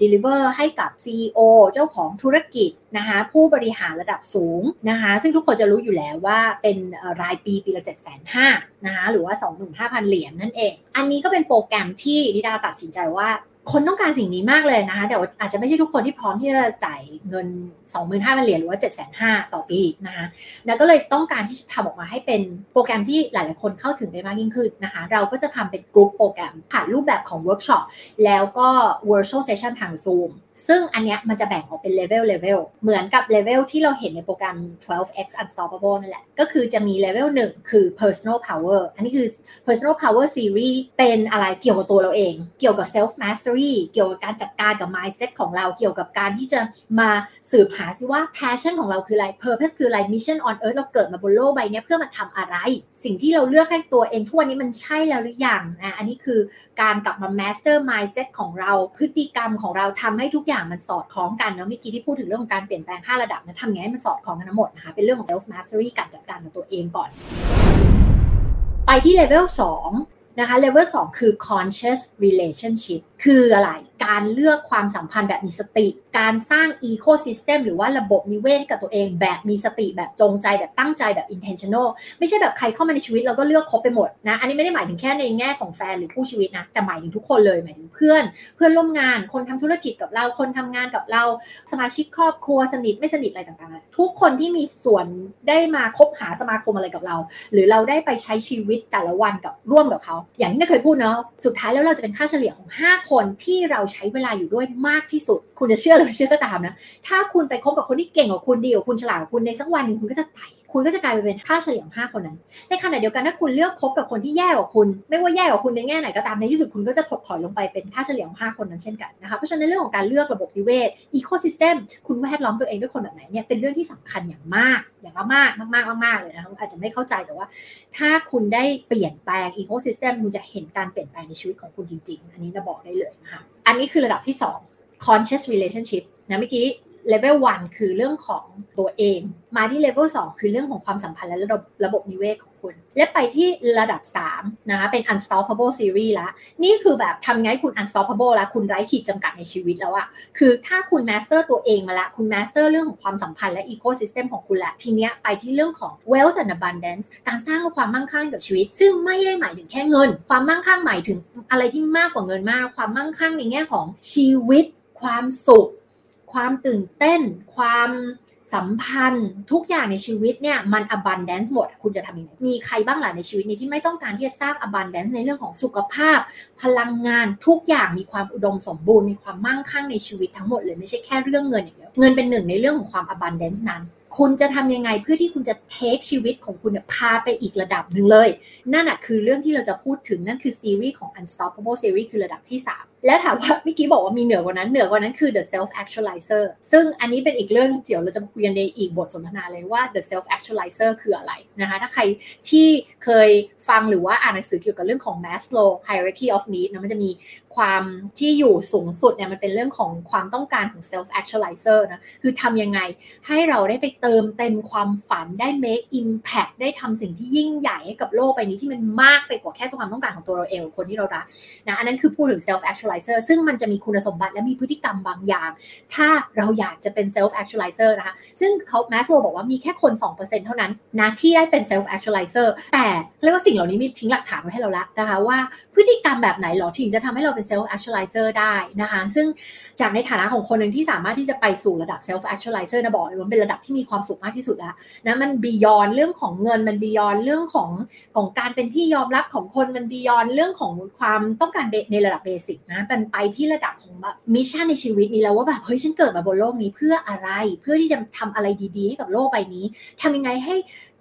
deliver ให้กับ CEO เจ้าของธุรกิจนะคะผู้บริหารระดับสูงนะคะซึ่งทุกคนจะรู้อยู่แล้วว่าเป็นรายปีปีละ7 5 0 0 0นะคะหรือว่า 25,000 เหรียญนั่นเอง อันนี้ก็เป็นโปรแกรมที่นิดาตัดสินใจว่า คนต้องการสิ่งนี้มากเลยนะคะแต่อาจจะไม่ใช่ทุกคนที่พร้อมที่จะจ่ายเงิน 25,000เหรียญหรือว่า 7,500ต่อปีนะคะแล้วก็เลยต้องการที่จะทำออกมาให้เป็นโปรแกรมที่หลาย ๆ คนเข้าถึงได้มากยิ่งขึ้นนะคะเราก็จะทำเป็นกลุ่มโปรแกรมผ่านรูปแบบของเวิร์กช็อปแล้วก็ virtual session ทาง Zoom ซึ่งอันเนี้ยมันจะแบ่งออกเป็นเลเวลเลเวลเหมือนกับเลเวลที่เราเห็นในโปรแกรม 12x unstoppable นั่นแหละ ก็คือจะมีเลเวล1คือ personal power อันนี้คือ personal power series เป็นอะไรเกี่ยวกับตัวเราเอง เกี่ยวกับ self mastery เกี่ยวกับการจัดการกับ mindset ของเรา เกี่ยวกับการที่จะมาสืบหาซิว่า passion ของเราคืออะไร purpose คืออะไร mission on earth เราเกิดมาบนโลกใบนี้เพื่อมาทำอะไร สิ่งที่เราเลือกให้ตัวเองทุกวันนี้มันใช่แล้วหรือยังนะอันนี้คือการกลับมา master mindset ของเรา พฤติกรรมของเราทำให้ทุกอย่างมันสอดคล้องกันเนาะเมื่อกี้ที่พูดถึงเรื่องของการเปลี่ยนแปลง 5 ระดับนะทำไงให้มันสอดคล้องกันทั้งหมดนะคะเป็นเรื่องของ self mastery การจัดการกับตัวเองก่อน ไปที่เลเวล2 นะคะเลเวล2คือ conscious relationship คืออะไร การเลือกความสัมพันธ์แบบมีสติ การสร้าง ecosystem หรือว่าระบบนิเวศให้กับตัวเองแบบมีสติแบบจงใจแบบตั้งใจแบบ intentional ไม่ใช่แบบใครเข้ามาในชีวิตเราก็เลือกคบไปหมดนะ อันนี้ไม่ได้หมายถึงแค่ในแง่ของแฟนหรือผู้ชีวิตนะ แต่หมายถึงทุกคนเลยหมายถึงเพื่อน เพื่อนร่วมงาน คนทำธุรกิจกับเรา คนทำงานกับเรา สมาชิกครอบครัวสนิทไม่สนิทอะไรต่างๆ ทุกคนที่มีส่วนได้มาคบหาสมาคมอะไรกับเรา หรือเราได้ไปใช้ชีวิตแต่ละวันกับร่วมกับเขาอย่างที่เราเคยพูดเนาะสุดท้ายแล้วเราจะเป็นค่าเฉลี่ยของ 5 คนที่เราใช้เวลาอยู่ด้วยมากที่สุด คุณจะเชื่อหรือไม่เชื่อก็ตามนะ ถ้าคุณไปคบกับคนที่เก่งกว่าคุณดีกว่าคุณฉลาดกว่าคุณในสักวันหนึ่งคุณก็จะไต่ คุณก็จะกลายไปเป็นค่าเฉลี่ยห้าคนนั้น ในขณะเดียวกันถ้าคุณเลือกคบกับคนที่แย่กว่าคุณ ไม่ว่าแย่กว่าคุณในแง่ไหนก็ตามในที่สุดคุณก็จะถดถอยลงไปเป็นค่าเฉลี่ยห้าคนนั้นเช่นกันนะคะเพราะฉะนั้นเรื่องของการเลือกระบบนิเวศ ecosystem คุณแวดล้อมตัวเองด้วยคนแบบไหนเนี่ยเป็นเรื่องที่สำคัญอย่างมากอย่างมากมากมากมากเลยนะคะอาจจะไม่เข้าใจแต่ว่า ถ้าคุณได้เปลี่ยนแปลง ecosystem คุณจะเห็นการเปลี่ยนแปลงในชีวิตของคุณจริง ๆ อันนี้จะบอกได้เลยนะคะอันนี้คือระดับที่ 2 conscious relationship นะเมื่อกี้ เลเวล1คือเรื่องของตัวเอง มาที่เลเวล2คือเรื่องของความสัมพันธ์และระบบระบบนิเวศของคุณ และไปที่ระดับ3นะคะเป็น unstoppable series ละนี่คือแบบทำไงคุณ unstoppable แล้วคุณไร้ขีดจำกัดในชีวิตแล้วอะคือถ้าคุณ master ตัวเองมาละคุณ master เรื่องของความสัมพันธ์และ ecosystem ของคุณละทีเนี้ยไปที่เรื่องของ wealth and abundance การสร้างความมั่งคั่งกับชีวิต ซึ่งไม่ได้หมายถึงแค่เงิน ความมั่งคั่งหมายถึงอะไรที่มากกว่าเงินมาก ความมั่งคั่งในแง่ของชีวิต ความสุข ความตื่นเต้น ความสัมพันธ์ทุกอย่างในชีวิตเนี่ยมัน abundance หมด คุณจะทำยังไงมีใครบ้างหล่ะในชีวิตนี้ที่ไม่ต้องการที่จะสร้าง abundance ในเรื่องของสุขภาพ พลังงานทุกอย่างมีความอุดมสมบูรณ์มีความมั่งคั่งในชีวิตทั้งหมดเลยไม่ใช่แค่เรื่องเงินอย่างเดียวเงินเป็นหนึ่งในเรื่องของความ abundance นั้น คุณจะทำยังไงเพื่อที่คุณจะเทคชีวิตของคุณพาไปอีกระดับหนึ่งเลย นั่นแหะคือเรื่องที่เราจะพูดถึงนั่นคือซีรีส์ของ unstoppable series คือระดับที่3 แล้วถามว่าเมื่อกี้บอกว่ามีเหนือกว่านั้นเหนือกว่านั้นคือ the self actualizer ซึ่งอันนี้เป็นอีกเรื่องเดี๋ยวเราจะคุยกันในอีกบทสนทนาเลยว่า the self actualizer คืออะไรนะคะถ้าใครที่เคยฟังหรือว่าอ่านหนังสือเกี่ยวกับเรื่องของ Maslow hierarchy of needs นะมันจะมีความที่อยู่สูงสุดเนี่ยมันเป็นเรื่องของความต้องการของ self actualizer นะคือทำยังไงให้เราได้ไปเติมเต็มความฝันได้ make impact ได้ทำสิ่งที่ยิ่งใหญ่ให้กับโลกใบนี้ที่มันมากไปกว่าแค่ตัวความต้องการของตัวเราเองคนที่เรารักนะอันนั้นคือพูดถึง self actualizer actualizer ซึ่งมันจะมีคุณสมบัติและมีพฤติกรรมบางอย่าง ถ้าเราอยากจะเป็น self actualizer นะคะ ซึ่งเขาแมสโลบอกว่ามีแค่คน 2%เท่านั้นนะที่ได้เป็น self actualizer แต่เรียกว่าสิ่งเหล่านี้มีทิ้งหลักฐานไว้ให้เราล้วนะคะว่าพฤติกรรมแบบไหนหรอถึงจะทำให้เราเป็น self actualizer ได้นะคะ ซึ่งจากในฐานะของคนหนึ่งที่สามารถที่จะไปสู่ระดับ self actualizer นะบอกเลยว่าเป็นระดับที่มีความสุขมากที่สุดแล้วนะมัน beyond เรื่องของเงินมัน beyond เรื่องของของการเป็นที่ยอมรับของคนมัน beyond เรื่องของความต้องการในระดับ basic นะเป็นไปที่ระดับของแบบ mission ในชีวิตนี้แล้วว่าแบบเฮ้ยฉันเกิดมาบนโลกนี้เพื่ออะไร เพื่อที่จะทำอะไรดีๆให้กับโลกใบนี้ทำยังไงให้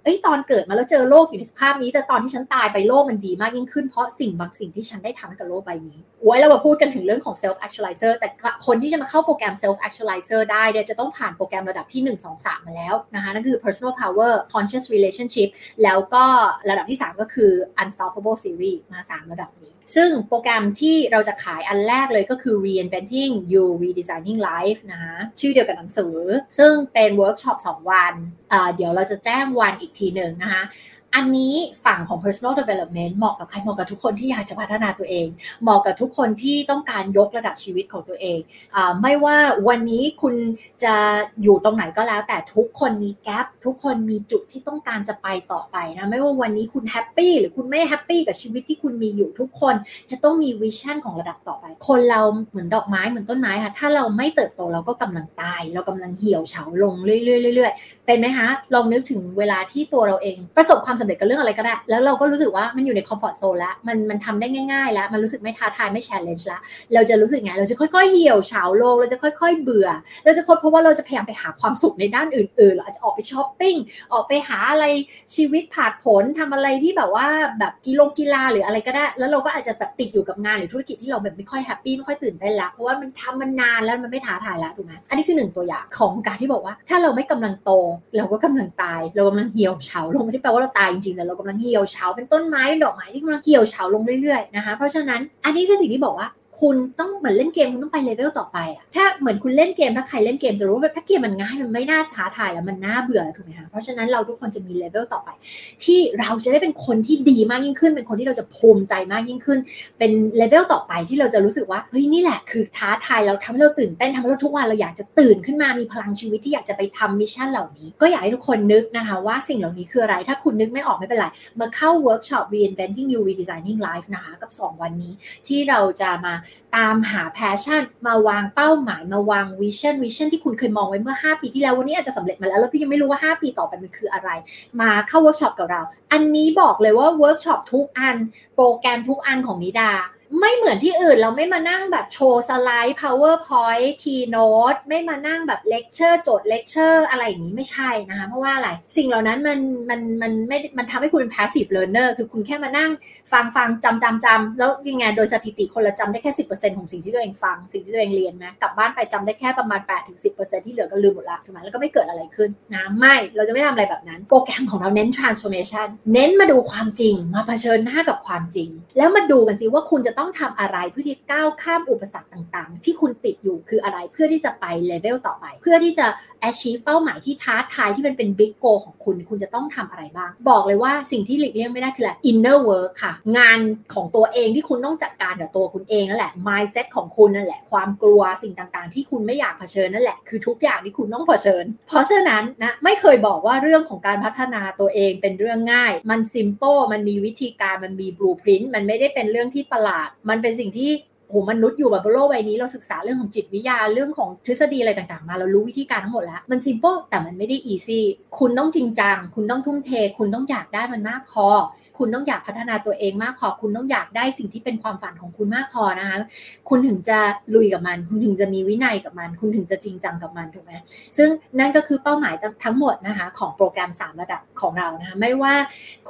เอ้ยตอนเกิดมาแล้วเจอโลกอยู่ในสภาพนี้ แต่ตอนที่ฉันตายไปโลกมันดีมากยิ่งขึ้นเพราะสิ่งบางสิ่งที่ฉันได้ทำให้กับโลกใบนี้โอ้เรามาพูดกันถึงเรื่องของ self actualizer แต่คนที่จะมาเข้าโปรแกรม self actualizer ได้เนี่ยจะต้องผ่านโปรแกรมระดับที่ 1 2 3 มาแล้วนะคะนั่นคือ personal power conscious relationship แล้วก็ระดับที่ 3 ก็คือ unstoppable series มา 3 ระดับนี้ซึ่งโปรแกรมที่เราจะขายอันแรกเลยก็คือ reinventing you redesigning life นะคะชื่อเดียวกับหนังสือ ซึ่งเป็นเวิร์กช็อป2 วัน เดี๋ยวเราจะแจ้งวันอีกทีหนึ่งนะคะ อันนี้ฝั่งของ personal development เหมาะกับใครเหมาะกับทุกคนที่อยากจะพัฒนาตัวเอง เหมาะกับทุกคนที่ต้องการยกระดับชีวิตของตัวเองอไม่ว่าวันนี้คุณจะอยู่ตรงไหนก็แล้ว แต่ทุกคนมี gap ทุกคนมีจุดที่ต้องการจะไปต่อไปนะไม่ว่าวันนี้คุณ happy หรือคุณไม่ happy กับชีวิตที่คุณมีอยู่ทุกคนจะต้องมี vision ของระดับต่อไป คนเราเหมือนดอกไม้เหมือนต้นไม้ค่ะถ้าเราไม่เติบโตเราก็กำลังตาย เรากำลังเหี่ยวเฉาลงเรื่อยๆเรื่อยๆเป็นไหมคะลองนึกถึงเวลาที่ตัวเราเองประสบความสำเร็จกับเรื่องอะไรก็ได้ แล้วเราก็รู้สึกว่ามันอยู่ใน comfort zone แล้วมันมันทำได้ง่ายๆ แล้ว มันรู้สึกไม่ท้าทายไม่ challenge แล้วเราจะรู้สึกไง เราจะค่อยๆเหี่ยวเฉาลง เราจะค่อยๆเบื่อ เราจะค้นเพราะว่าเราจะพยายามไปหาความสุขในด้านอื่นๆ เราอาจจะออกไปช้อปปิ้ง ออกไปหาอะไรชีวิตผาดผลทำอะไรที่แบบว่าแบบกีฬากีฬาหรืออะไรก็ได้ แล้วเราก็อาจจะแบบติดอยู่กับงานหรือธุรกิจที่เราแบบไม่ค่อยแฮปปี้ไม่ค่อยตื่นเต้นละเพราะว่ามันทำมันนานแล้วมันไม่ท้าทายแล้วถูกไหมอันนี้คือหนึ่งตัวอย่างของการที่บอกว่า ถ้าเราไม่กำลังโต เราก็กำลังตาย เรากำลังเหี่ยวเฉาลงไม่ได้แปลว่าเราตายจริงๆแต่เรากำลังเหี่ยวเฉาเป็นต้นไม้ดอกไม้ที่กำลังเหี่ยวเฉาลงเรื่อยๆนะคะ เพราะฉะนั้นอันนี้คือสิ่งที่บอกว่า คุณต้องเหมือนเล่นเกมคุณต้องไปเลเวลต่อไปอะถ้าเหมือนคุณเล่นเกมถ้าใครเล่นเกมจะรู้ว่าถ้าเกมมันง่ายมันไม่น่าท้าทายแล้วมันน่าเบื่อถูกไหมคะเพราะฉะนั้นเราทุกคนจะมีเลเวลต่อไป ที่เราจะได้เป็นคนที่ดีมากยิ่งขึ้น เป็นคนที่เราจะภูมิใจมากยิ่งขึ้น เป็นเลเวลต่อไปที่เราจะรู้สึกว่าเฮ้ยนี่แหละคือท้าทายเราทำให้เราตื่นเต้นทำให้เราทุกวันเราอยากจะตื่นขึ้นมามีพลังชีวิตที่อยากจะไปทำ mission เหล่านี้ ก็อยากให้ทุกคนนึกนะคะว่าสิ่งเหล่านี้คืออะไร ถ้าคุณนึกไม่ออกไม่เป็นไรมาเข้าเวิร์กช็อป reinventing you redesigning life นะคะกับ 2 วันนี้ที่เราจะมาตามหา passion มาวางเป้าหมายมาวาง vision vision ที่คุณเคยมองไว้เมื่อ 5 ปีที่แล้ววันนี้อาจจะสำเร็จมาแล้วแล้วพี่ยังไม่รู้ว่า 5 ปีต่อไปมันคืออะไร มาเข้าเวิร์กช็อปกับเรา อันนี้บอกเลยว่าเวิร์กช็อปทุกอัน โปรแกรมทุกอันของนิดา ไม่เหมือนที่อื่นเราไม่มานั่งแบบโชว์สไลด์ PowerPoint Keynote ไม่มานั่งแบบเลคเชอร์โจทย์เลคเชอร์อะไรอย่างนี้ไม่ใช่นะคะเพราะว่าอะไรสิ่งเหล่านั้นมันมันมันไม่มันทำให้คุณเป็น passive learner คือคุณแค่มานั่งฟังฟังจำจำจำแล้วยังไงโดยสถิติคนละจำได้แค่สิของสิ่งที่ตัวเองฟังสิ่งที่ตัวเองเรียนนะกลับบ้านไปจำได้แค่ประมาณ 8-10%ที่เหลือก็ลืมหมดละใช่ไหมแล้วก็ไม่เกิดอะไรขึ้นนะไม่เราจะไม่ทำอะไรแบบนั้น โปรแกรมของเราเน้น transformation เน้นมาดูความจริง มาเผชิญหน้ากับความจริง แล้วมาดูกันสิว่าคุณจะต้อง้องทำอะไรเพื่อที่ก้าวข้ามอุปสรรคต่างๆ ที่คุณติดอยู่คืออะไรเพื่อที่จะไปเลเวลต่อไป เพื่อที่จะ achieve เป้าหมายที่ท้าทายที่มันเป็น big goal ของคุณ คุณจะต้องทำอะไรบ้าง บอกเลยว่าสิ่งที่หลีกเลี่ยงไม่ได้คืออะไร inner work ค่ะ งานของตัวเองที่คุณต้องจัดการกับตัวคุณเองนั่นแหละ mindset ของคุณนั่นแหละ ความกลัวสิ่งต่างๆ ที่คุณไม่อยากเผชิญนั่นแหละคือทุกอย่างที่คุณต้องเผชิญ เพราะฉะนั้นนะไม่เคยบอกว่าเรื่องของการพัฒนาตัวเองเป็นเรื่องง่าย มัน simple มันมีวิธีการมันมี blueprint มันไม่ได้เป็นเรื่องที่ประหลาดมันเป็นสิ่งที่โหมนุษย์อยู่แบบโลกใบนี้เราศึกษาเรื่องของจิตวิทยาเรื่องของทฤษฎีอะไรต่างๆ มาเรารู้วิธีการทั้งหมดแล้ว มัน simple แต่มันไม่ได้ easy คุณต้องจริงจัง คุณต้องทุ่มเท คุณต้องอยากได้มันมากพอ คุณต้องอยากพัฒนาตัวเองมากพอคุณต้องอยากได้สิ่งที่เป็นความฝันของคุณมากพอนะคะคุณถึงจะลุยกับมัน คุณถึงจะมีวินัยกับมัน คุณถึงจะจริงจังกับมันถูกไหมซึ่งนั่นก็คือเป้าหมายทั้งหมดนะคะของโปรแกรม 3 ระดับของเรานะคะไม่ว่า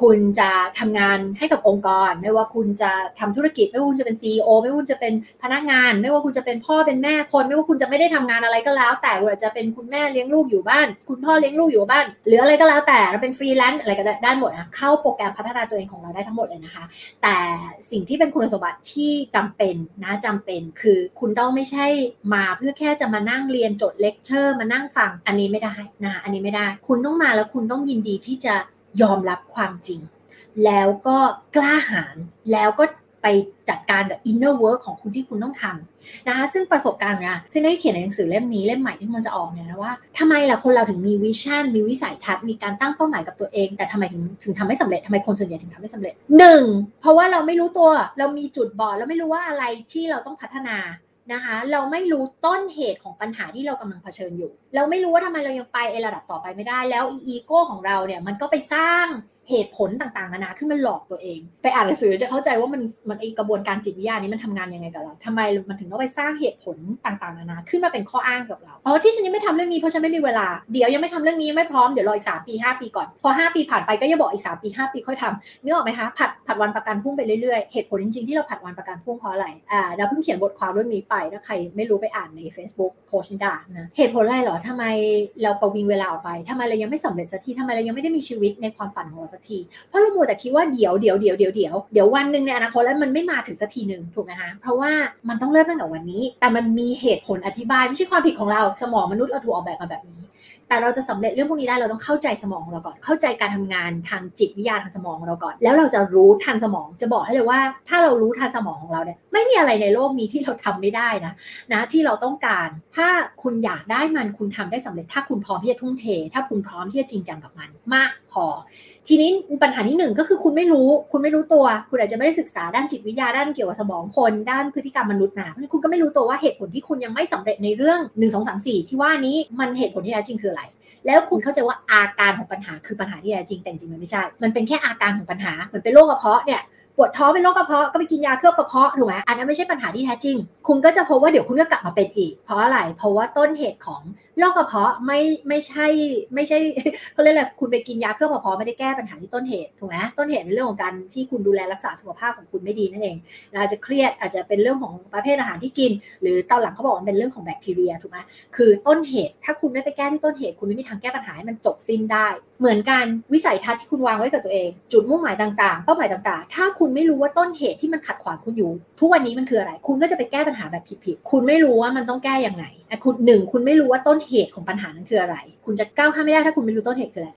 คุณจะทำงานให้กับองค์กร ไม่ว่าคุณจะทำธุรกิจ ไม่ว่าคุณจะเป็น CEO ไม่ว่าคุณจะเป็นพนักงาน ไม่ว่าคุณจะเป็นพ่อเป็นแม่คน ไม่ว่าคุณจะไม่ได้ทำงานอะไรก็แล้ว แต่คุณอาจจะเป็นคุณแม่เลี้ยงลูกอยู่บ้าน คุณพ่อเลี้ยงลูกอยู่บ้าน หรืออะไรก็แล้วแต่เราเป็นฟรีแลนซ์อะไรก็ได้หมดนะเข้าโปรแกรมพัฒนาตัวเองของเราได้ทั้งหมดเลยนะคะ แต่สิ่งที่เป็นคุณสมบัติที่จำเป็นนะจำเป็นคือคุณต้องไม่ใช่มาเพื่อแค่จะมานั่งเรียนจดเลคเชอร์มานั่งฟังอันนี้ไม่ได้นะอันนี้ไม่ได้ คุณต้องมาแล้วคุณต้องยินดีที่จะยอมรับความจริง แล้วก็กล้าหาญแล้วก็ ไปจัดการกับ inner work ของคุณที่คุณต้องทำนะคะซึ่งประสบการณ์นะซึ่งได้เขียนในหนังสือเล่มนี้เล่มใหม่ที่มันจะออกเนี่ยนะว่าทำไมล่ะคนเราถึงมี vision มีวิสัยทัศน์มีการตั้งเป้าหมายกับตัวเอง แต่ทำไมถึงถึงทำไม่สำเร็จทำไมคนส่วนใหญ่ถึงทำไม่สำเร็จหนึ่งเพราะว่าเราไม่รู้ตัวเรามีจุดบอดเราไม่รู้ว่าอะไรที่เราต้องพัฒนานะคะ เราไม่รู้ต้นเหตุของปัญหาที่เรากำลังเผชิญอยู่ เราไม่รู้ว่าทำไมเรายังไปไอระดับต่อไปไม่ได้ แล้วอีโก้ของเราเนี่ยมันก็ไปสร้างเหตุผลต่างๆนานาขึ้นมาหลอกตัวเอง ไปอ่านหนังสือจะเข้าใจว่ามันมันไอกระบวนการจิตวิทยานี้มันทำงานยังไงกับเราทำไมมันถึงต้องไปสร้างเหตุผลต่างๆนานาขึ้นมาเป็นข้ออ้างกับเราเพราะที่ฉันยังไม่ทำเรื่องนี้เพราะฉันไม่มีเวลาเดี๋ยวยังไม่ทำเรื่องนี้ไม่พร้อมเดี๋ยวรออีกสามปีห้าปีก่อนพอห้าปีผ่านไปก็ย่าบอกอีกสามปีห้าปีค่อยทำนึกออกไหมคะผัดผัดวันประกันพุ่งไปเรื่อยๆเหตุผลจริงๆที่เราผัดวันประกันพุ่งเพราะอะไรอ่าเราเพิ่งเขียนบทความเรื่องนี้ไปถ้าใครไม่รู้ไปอ่านใน Facebook โคชนิดานะเหตุผลอะไรหรอทำไมเราประวิงเวลาออกไปทำไมเรายังไม่สำเร็จสักทีทำไมเรายังไม่ได้มีชีวิตในความฝันของเราสักทีเพราะเราโมแต่คิดว่าเดี๋ยวเดี๋ยวเดี๋ยวเดี๋ยวเดี๋ยวเดี๋ยววันหนึ่งในอนาคตแล้วมันไม่มาถึงสักทีหนึ่งถูกไหมคะเพราะว่ามันต้องเริ่มตั้งแต่วันนี้ แต่มันมีเหตุผลอธิบายไม่ใช่ความผิดของเราสมองมนุษย์เราถูกออกแบบมาแบบนี้ แต่เราจะสำเร็จเรื่องพวกนี้ได้เราต้องเข้าใจสมองเราก่อน เข้าใจการทำงานทางจิตวิทยาทางสมองเราก่อน แล้วเราจะรู้ทันสมองจะบอกให้เลยว่า ถ้าเรารู้ทันสมองของเราเนี่ยไม่มีอะไรในโลกนี้ที่เราทำไม่ได้นะนะที่เราต้องการ ถ้าคุณอยากได้มันคุณทำได้สำเร็จ ถ้าคุณพร้อมที่จะทุ่มเท ถ้าคุณพร้อมที่จะจริงจังกับมัน มาก พอ ทีนี้ปัญหาที่หนึ่งก็คือคุณไม่รู้ คุณไม่รู้ตัว คุณอาจจะไม่ได้ศึกษาด้านจิตวิทยาด้านเกี่ยวกับสมองคน ด้านพฤติกรรมมนุษย์นะคุณก็ไม่รู้ตัวว่าเหตุผลที่คุณยังไม่สำเร็จในเรื่อง1 2 3 4 ที่ว่านี้มันเหตุผลที่แท้จริงคืออะไร แล้วคุณเข้าใจว่าอาการของปัญหาคือปัญหาที่แท้จริงแต่จริงมันไม่ใช่ มันเป็นแค่อาการของปัญหาเหมือนเป็นโรคกระเพาะเนี่ย ปวดท้องเป็นโรคกระเพาะก็ไปกินยาเคลือบกระเพาะถูกไหมอันนั้นไม่ใช่ปัญหาที่แท้จริง คุณก็จะพบว่าเดี๋ยวคุณก็กลับมาเป็นอีก เพราะอะไร เพราะว่าต้นเหตุของโรคกระเพาะไม่ไม่ใช่ไม่ใช่เขาเรียกอะไรคุณไปกินยาเคลือบกระเพาะไม่ได้แก้ปัญหาที่ต้นเหตุถูกไหมต้นเหตุในเรื่องของการที่คุณดูแลรักษาสุขภาพของคุณไม่ดีนั่นเองอาจจะเครียดอาจจะเป็นเรื่องของประเภทอาหารที่กิน หรือตอนหลังเขาบอกว่าเป็นเรื่องของแบคทีเรียถูกไหมคือต้นเหตุ ถ้าคุณไม่ไปแก้ที่ต้นเหตุ คุณไม่มีทางแก้ปัญหาให้มันจบสิ้นได้ เหมือนกันวิสัยทัศน์ที่คุณวางไว้กับตัวเอง จุดมุ่งหมายต่างๆเป้าหมายต่างๆ ถ้าคุุณไม่รู้ว่าต้นเหตุที่มันขัดขวางคุณอยู่ ทุกวันนี้มันคืออะไร คุณก็จะไปแก้ปัญหาแบบผิดๆคุณไม่รู้ว่ามันต้องแก้อย่างไงคุณหนึ่งคุณไม่รู้ว่าต้นเหตุของปัญหานั้นคืออะไร คุณจะก้าวข้ามไม่ได้ถ้าคุณไม่รู้ต้นเหตุคืออะไร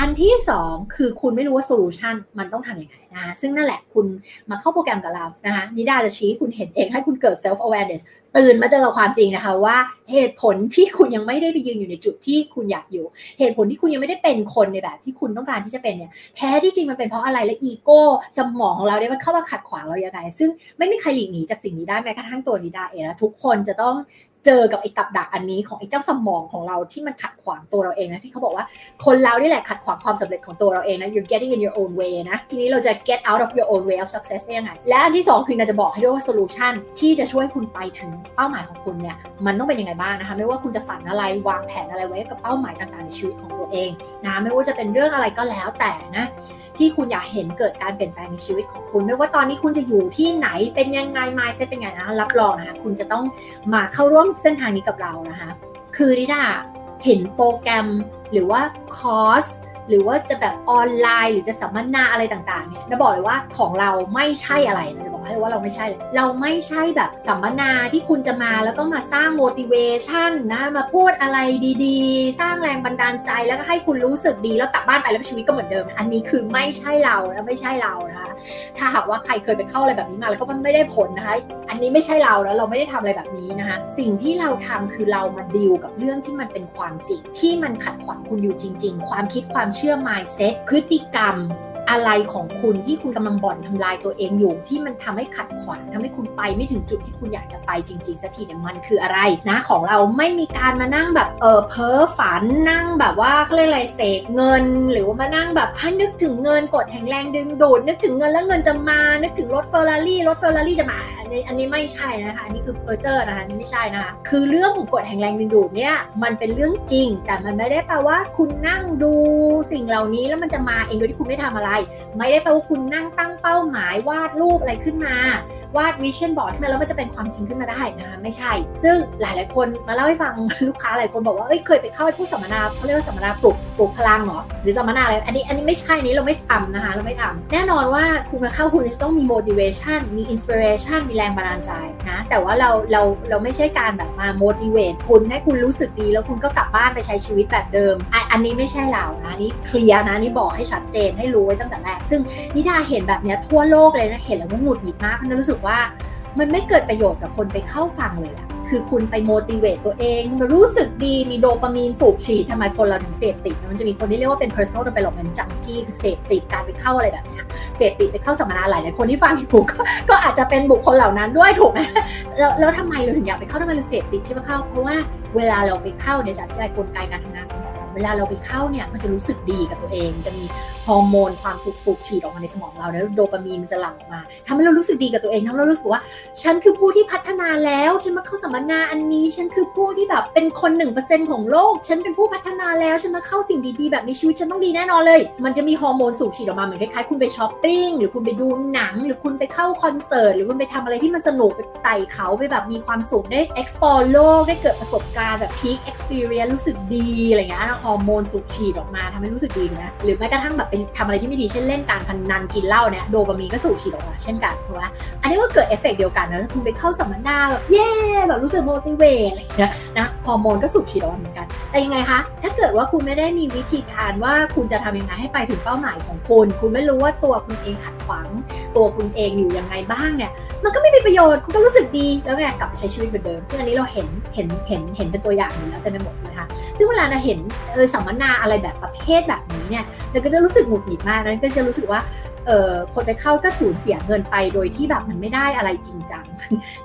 อันที่สองคือคุณไม่รู้ว่าโซลูชันมันต้องทำยังไงนะคะซึ่งนั่นแหละคุณมาเข้าโปรแกรมกับเรานะคะนิดาจะชี้คุณเห็นเองให้คุณเกิด self awareness ตื่นมาเจอกับความจริงนะคะว่าเหตุผลที่คุณยังไม่ได้ไปยืนอยู่ในจุดที่คุณอยากอยู่ เหตุผลที่คุณยังไม่ได้เป็นคนในแบบที่คุณต้องการที่จะเป็นเนี่ยแท้ที่จริงมันเป็นเพราะอะไรและอีโก้สมองของเราเนี่ยมันเข้ามาขัดขวางเราอยังไงซึ่งไม่มีใครหลีกหนีจากสิ่งนี้ได้แม้กระทั่งตัวนิดาเองนะทุกคนจะต้องเจอกับไอ้กับดักอันนี้ของไอ้เจ้าสมองของเราที่มันขัดขวางตัวเราเองนะที่เขาบอกว่าคนเรานี่แหละขัดขวางความสำเร็จของตัวเราเองนะ you're getting in your own way นะ ทีนี้เราจะ get out of your own way of success ได้ยังไง และอันที่สองคือเราจะบอกให้ด้วยว่า solution ที่จะช่วยคุณไปถึงเป้าหมายของคุณเนี่ยมันต้องเป็นยังไงบ้างนะคะไม่ว่าคุณจะฝันอะไรวางแผนอะไรไว้กับเป้าหมายต่างๆในชีวิตของตัวเองนะไม่ว่าจะเป็นเรื่องอะไรก็แล้วแต่นะ ที่คุณอยากเห็นเกิดการเปลี่ยนแปลงในชีวิตของคุณ ไม่ว่าตอนนี้คุณจะอยู่ที่ไหนเป็นยังไงไม้เซตเป็นไงนะรับรองนะคะคุณจะต้องมาเข้าร่วมเส้นทางนี้กับเรานะคะ คือนิดาเห็นโปรแกรมหรือว่าคอร์ส หรือว่าจะแบบออนไลน์ หรือจะสัมมนาอะไรต่างๆเนี่ยจะบอกเลยว่าของเราไม่ใช่อะไรนะจะบอกให้เลยว่าเราไม่ใช่เลยเราไม่ใช่แบบสัมมนาที่คุณจะมาแล้วก็มาสร้าง motivation นะมาพูดอะไรดีๆ สร้างแรงบันดาลใจแล้วก็ให้คุณรู้สึกดีแล้วกลับบ้านไปแล้วชีวิตก็เหมือนเดิม อันนี้คือไม่ใช่เราและไม่ใช่เรานะคะถ้าหากว่าใครเคยไปเข้าอะไรแบบนี้มาแล้วก็มันไม่ได้ผลนะคะ อันนี้ไม่ใช่เราแล้วเราไม่ได้ทำอะไรแบบนี้นะคะ สิ่งที่เราทำคือเรามาดีลกับเรื่องที่มันเป็นความจริงที่มันขัดขวางคุณอยู่จริง ๆ ความคิดความเชื่อ mindset พฤติกรรม อะไรของคุณที่คุณกำลังบ่อนทำลายตัวเองอยู่ ที่มันทำให้ขัดขวางทำให้คุณไปไม่ถึงจุดที่คุณอยากจะไปจริงๆสักทีเนี่ยมันคืออะไรนะของเราไม่มีการมานั่งแบบเออเพ้อฝันนั่งแบบว่าเขาเรียกอะไรเสกเงิน หรือว่ามานั่งแบบให้นึกถึงเงินกฎแห่งแรงดึงดูดนึกถึงเงินแล้วเงินจะมานึกถึงรถเฟอร์รารี่รถเฟอร์รารี่จะมาอันนี้อันนี้ไม่ใช่นะคะอันนี้คือเพอร์เจอร์นะคะอันนี้ไม่ใช่นะคะคือเรื่องของกฎแห่งแรงดึงดูดเนี่ยมันเป็นเรื่องจริง แต่มันไม่ได้แปลว่าคุณนั่งดูสิ่งเหล่านี้แล้วมันจะมาเองโดยที่คุณไม่ทำอะไรไม่ได้แปลว่าคุณนั่งตั้งเป้าหมายวาดรูปอะไรขึ้นมา วาด vision board ขึ้นมาแล้วมันจะเป็นความจริงขึ้นมาได้นะคะไม่ใช่ ซึ่งหลายๆคนมาเล่าให้ฟังลูกค้าหลายคนบอกว่าเอ้ยเคยไปเข้าผู้สัมมนาเขาเรียกว่าสัมมนาปลุกปลุกพลังเหรอหรือสัมมนาอะไรอันนี้อันนี้ไม่ใช่นี้เราไม่ทำนะคะเราไม่ทำแน่นอนว่าคุณมาเข้าคุณจะต้องมี motivation มี inspiration มีแรงบันดาลใจนะแต่ว่าเราเราเราไม่ใช่การแบบมา motivate คุณให้คุณรู้สึกดีแล้วคุณก็กลับบ้านไปใช้ชีวิตแบบเดิม อันอันนี้ไม่ใช่เรานะนี่เคลียร์นะนี่บอกให้ชัดเจนให้รู้ไว้ตั้งแต่แรกซึ่งนิดาเห็นแบบเนี้ยทั่วโลกเลยนะเห็นแล้วก็หงุดหงิดมากเพราะรู้สึกว่ามันไม่เกิดประโยชน์กับคนไปเข้าฟังเลยอะคือคุณไปโมดิเวตตัวเองมันรู้สึกดีมีโดปามีนสูบฉีดทำไมคนเราถึงเสพติด มันจะมีคนที่เรียกว่าเป็น personal development junkie คือเสพติดการไปเข้าอะไรแบบนี้เสพติดไปเข้าสัมมนาหลายหลายคนที่ฟังอยู่ก็ก็อาจจะเป็นบุคคลเหล่านั้นด้วยถูกไหมแล้วแล้วทำไมเราถึงอยากไปเข้าทำไมเราเสพติดใช่ไหมเข้าเพราะว่าเวลาเราไปเข้าเนี่ยจะอธิบายกลไกการทำงานสมองเวลาเราไปเข้าเนี่ยมันจะรู้สึกดีกับตัวเอง จะมี ฮอร์โมนความสุขสุขฉีดออกมาในสมองเราแล้วโดปามีนมันจะหลั่งออกมาทำให้เรารู้สึกดีกับตัวเองทำให้เรารู้สึกว่า ฉันคือผู้ที่พัฒนาแล้วฉันมาเข้าสัมมนาอันนี้ ฉันคือผู้ที่แบบเป็นคนหนึ่งเปอร์เซ็นต์ของโลก ฉันเป็นผู้พัฒนาแล้วฉันมาเข้าสิ่งดีๆแบบในชีวิตฉันต้องดีแน่นอนเลย มันจะมีฮอร์โมนสูบฉีดออกมาเหมือนคล้ายๆคุณไปช้อปปิ้งหรือคุณไปดูหนัง หรือคุณไปเข้าคอนเสิร์ตหรือคุณไปทำอะไรที่มันสนุกไปไต่เขาไปแบบมีความสุขได้ explore โลกได้เกิดประสบการณ์แบบ peak experience รู้สึกดีอะไรเงี้ยฮอร์โมนสูบฉีดออกมาทำให้รู้สึกดีนะหรือแม้กระทั่งแบบเป็นทำอะไรที่ไม่ดีเช่นเล่นการพนันกินเหล้าเนี่ยโดปามีนก็สูบฉีดออกมาเช่นกันถูกไหมอันนี้ก็เกิดเอฟเฟกเดียวกันนะคุณไปเข้าสัมมนาแบบเย่แบบรู้สึก motivate อะไรเงี้ยนะฮอร์โมนก็สูบฉีดออกมาเหมือนกัน แต่ยังไงคะ ถ้าเกิดว่าคุณไม่ได้มีวิธีการว่าคุณจะทำยังไงให้ไปถึงเป้าหมายของคุณ คุณไม่รู้ว่าตัวคุณเองขัดขวางตัวคุณเองอยู่ยังไงบ้างเนี่ยมันก็ไม่มีประโยชน์คุณก็รู้สึกดีแล้วไงกลับไปใช้ชีวิตเหมือนเดิม ซึ่งอันนี้เราเห็นเห็นเห็นเห็นเป็นตัวอย่างอยู่แล้วเต็มไปหมดนะคะซึ่งเวลาเราเห็นเออสัมมนาอะไรแบบประเภทแบบนี้เนี่ยเราก็จะรู้สึกหงุดหงิดมากนั้นก็จะรู้สึกว่าเออคนไปเข้าก็สูญเสียเงินไปโดยที่แบบมันไม่ได้อะไรจริงจัง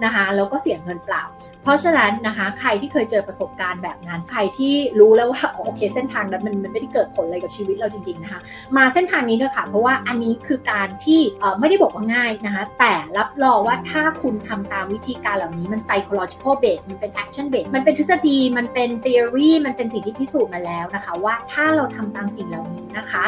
นะคะแล้วก็เสียเงินเปล่า เพราะฉะนั้นนะคะใครที่เคยเจอประสบการณ์แบบนั้น ใครที่รู้แล้วว่าโอเคเส้นทางนั้นมันมันไม่ได้เกิดผลอะไรกับชีวิตเราจริงๆนะคะมาเส้นทางนี้เถอะค่ะ เพราะว่าอันนี้คือการที่ไม่ได้บอกว่าง่ายนะคะแต่รับรองว่าถ้าคุณทำตามวิธีการเหล่านี้มัน psychological base มันเป็น action base มันเป็นทฤษฎีมันเป็น theory มันเป็นสิ่งที่พิสูจน์มาแล้วนะคะ ว่าถ้าเราทำตามสิ่งเหล่านี้นะคะ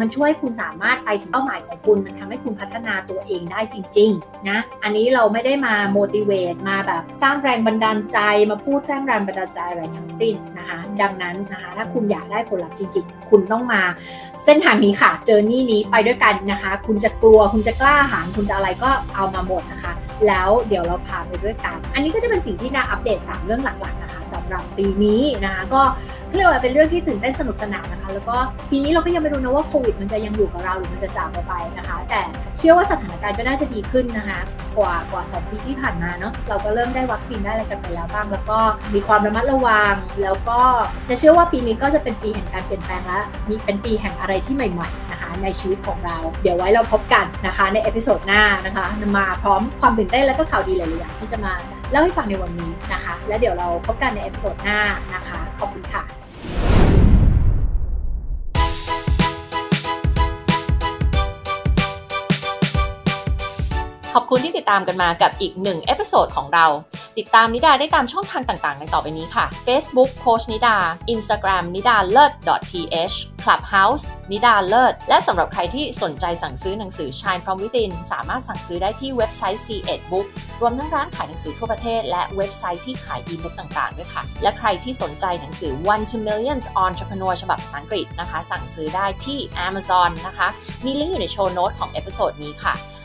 มันช่วยคุณสามารถไปถึงเป้าหมายของคุณ มันทำให้คุณพัฒนาตัวเองได้จริงๆนะอันนี้เราไม่ได้มา motivate มาแบบสร้างแรงบันดาลใจมาพูดสร้างแรงบันดาลใจอะไรทั้งสิ้นนะคะ ดังนั้นนะคะ ถ้าคุณอยากได้ผลลัพธ์จริงๆ คุณต้องมาเส้นทางนี้ค่ะเจอนี่นี้ไปด้วยกันนะคะ คุณจะกลัวคุณจะกล้าหาญคุณจะอะไรก็เอามาหมดนะคะ แล้วเดี๋ยวเราพาไปด้วยกัน อันนี้ก็จะเป็นสิ่งที่นาอัปเดต 3 เรื่องหลักๆนะคะ สำหรับปีนี้นะคะก็เรียกว่าเป็นเรื่องที่ตื่นเต้นสนุกสนานนะคะ แล้วก็ปีนี้เราก็ยังไม่รู้นะว่าโควิดมันจะยังอยู่กับเราหรือมันจะจากไปนะคะ แต่เชื่อว่าสถานการณ์ก็น่าจะดีขึ้นนะคะ กว่ากว่าสองปีที่ผ่านมาเนาะเราก็เริ่มได้วัคซีนได้อะไรกันไปแล้วบ้าง แล้วก็มีความระมัดระวัง แล้วก็จะเชื่อว่าปีนี้ก็จะเป็นปีแห่งการเปลี่ยนแปลงและมีเป็นปีแห่งอะไรที่ใหม่ ๆ นะคะ ในชีวิตของเรา เดี๋ยวไว้เราพบกันนะคะ ใน episode หน้านะคะมาพร้อมความตื่นเต้นและก็ข่าวดีหลายๆอย่างที่จะมา เล่าให้ฟังในวันนี้นะคะ และเดี๋ยวเราพบกันใน episode หน้านะคะ ขอบคุณค่ะ ติดตามกันมากับอีกหนึ่ง episode ของเรา ติดตามนิดาได้ตามช่องทางต่างๆในต่อไปนี้ค่ะ Facebook โค้ชนิดา Instagram นิดาเลิศ .th Clubhouse นิดาเลิศ และสำหรับใครที่สนใจสั่งซื้อหนังสือ Shine from Within สามารถสั่งซื้อได้ที่เว็บไซต์ SE-ED Book รวมทั้งร้านขายหนังสือทั่วประเทศ และเว็บไซต์ที่ขายอีบุ๊กต่างๆด้วยค่ะ และใครที่สนใจหนังสือ One to Millions Entrepreneur ฉบับภาษาอังกฤษนะคะ สั่งซื้อได้ที่ Amazon นะคะ มีลิงก์อยู่ใน show note ของ episode นี้ค่ะ